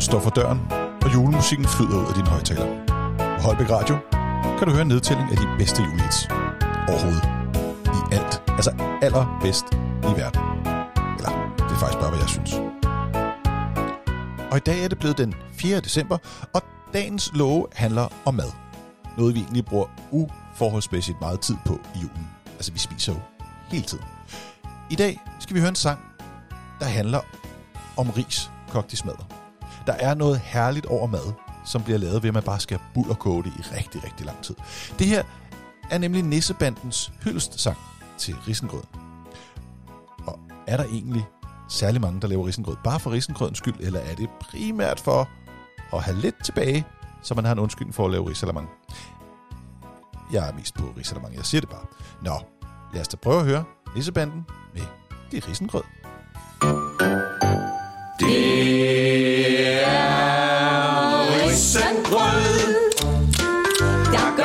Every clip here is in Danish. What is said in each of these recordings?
står for døren, og julemusikken flyder ud af din højtaler. På Holbæk Radio kan du høre en nedtælling af de bedste julehits overhovedet. I alt. Altså allerbedst i verden. Eller, det er faktisk bare, hvad jeg synes. Og i dag er det blevet den 4. december, og dagens love handler om mad. Noget vi egentlig bruger uforholdsmæssigt meget tid på i julen. Altså vi spiser jo hele tiden. I dag skal vi høre en sang, der handler om ris kogt i smadder. Der er noget herligt over mad, som bliver lavet ved, at man bare skal bullerkoge det i rigtig, rigtig lang tid. Det her er nemlig Nissebandens hyldestsang til risengrød. Og er der egentlig særlig mange, der laver risengrød bare for risengrødens skyld, eller er det primært for at have lidt tilbage, så man har en undskyldning for at lave risalamang? Jeg er mest på risalamang, jeg siger det bare. Nå, lad os da prøve at høre Nissebanden med det risengrød.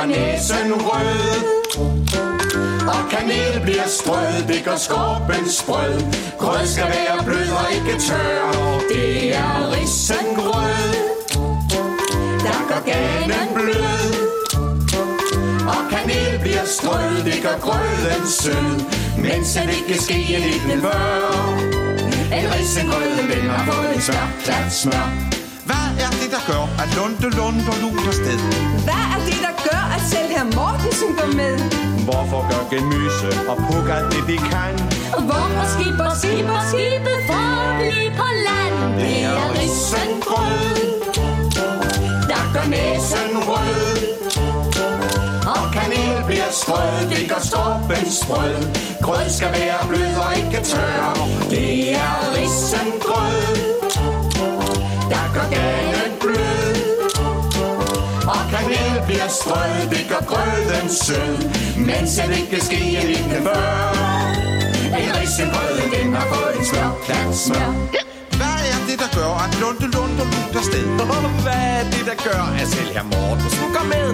Gør næsen rød. Og kanel bliver strød, det gør skorpen sprød. Grød skal være blød og ikke tør. Det er risengrød, der gør ganen blød. Og kanel bliver strød, det gør grøden sød. Mens det ikke ske en liten bør. En risengrød, den har fået en smør, klat smør. Hvad er det, der gør, at Lunde Lunde luner sted? Hvad selv her Mortensen går med? Hvorfor gør gemyse og puk alt det, de kan? Hvorfor skipper, skipper, skibet for at blive på land? Det er risengrød, der gør næsen rød. Og kanel bliver strød, det gør skorpen sprød. Grød skal være blød og ikke tør. Det er risengrød, strød, det gør grøden sød. Men selv ikke ske en lignende før. En risengrød, den har fået en smør, klat smør. Hvad er det, der gør, at Lunde Lunde luner sted? Hvad er det, der gør, at selv her Mortensen går med?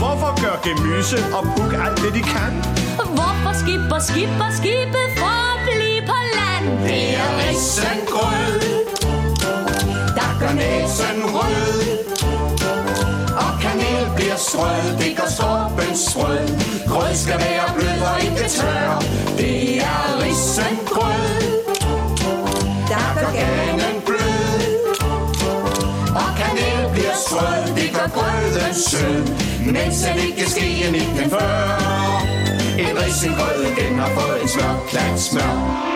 Hvorfor gør gemyse og puk alt det, de kan? Hvorfor skipper, skipper, skibet for at blive på land? Det Grød skal være blød og ikke tør. Det er risengrød, der gør ganen blød. Og kanel bliver strød, det gør grøden sød. Mens det ikke ske i ikke før. En risengrød, den har fået en smør, klat smør.